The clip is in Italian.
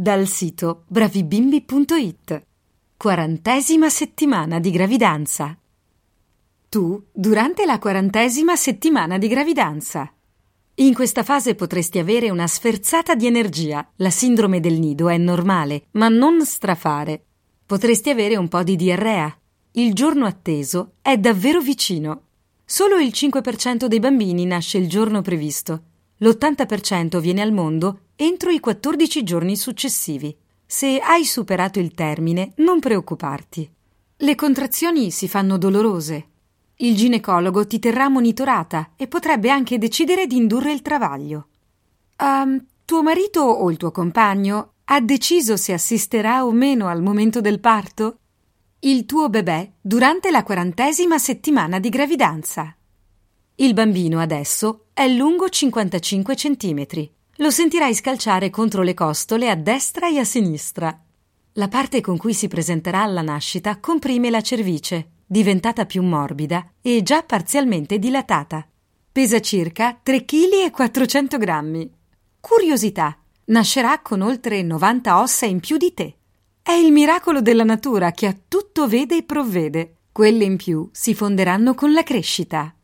dal sito bravibimbi.it. Quarantesima settimana di gravidanza. Tu durante la quarantesima settimana di gravidanza. In questa fase potresti avere una sferzata di energia. La sindrome del nido è normale, ma non strafare. Potresti avere un po' di diarrea. Il giorno atteso è davvero vicino. Solo il 5% dei bambini nasce il giorno previsto. L'80% viene al mondo entro i 14 giorni successivi. Se hai superato il termine, non preoccuparti. Le contrazioni si fanno dolorose. Il ginecologo ti terrà monitorata e potrebbe anche decidere di indurre il travaglio. Um, tuo marito o il tuo compagno ha deciso se assisterà o meno al momento del parto? Il tuo bebè durante la quarantesima settimana di gravidanza. Il bambino adesso è lungo 55 centimetri. Lo sentirai scalciare contro le costole a destra e a sinistra. La parte con cui si presenterà alla nascita comprime la cervice, diventata più morbida e già parzialmente dilatata. Pesa circa 3 kg e 400 grammi. Curiosità, nascerà con oltre 90 ossa in più di te. È il miracolo della natura che a tutto vede e provvede. Quelle in più si fonderanno con la crescita.